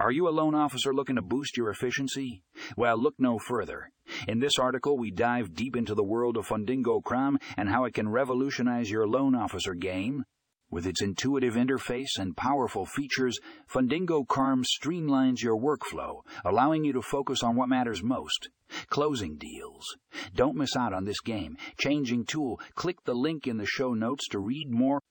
Are you a loan officer looking to boost your efficiency? Well, look no further. In this article, we dive deep into the world of Fundingo CRM and how it can revolutionize your loan officer game. With its intuitive interface and powerful features, Fundingo CRM streamlines your workflow, allowing you to focus on what matters most closing deals. Don't miss out on this game changing tool. Click the link in the show notes to read more.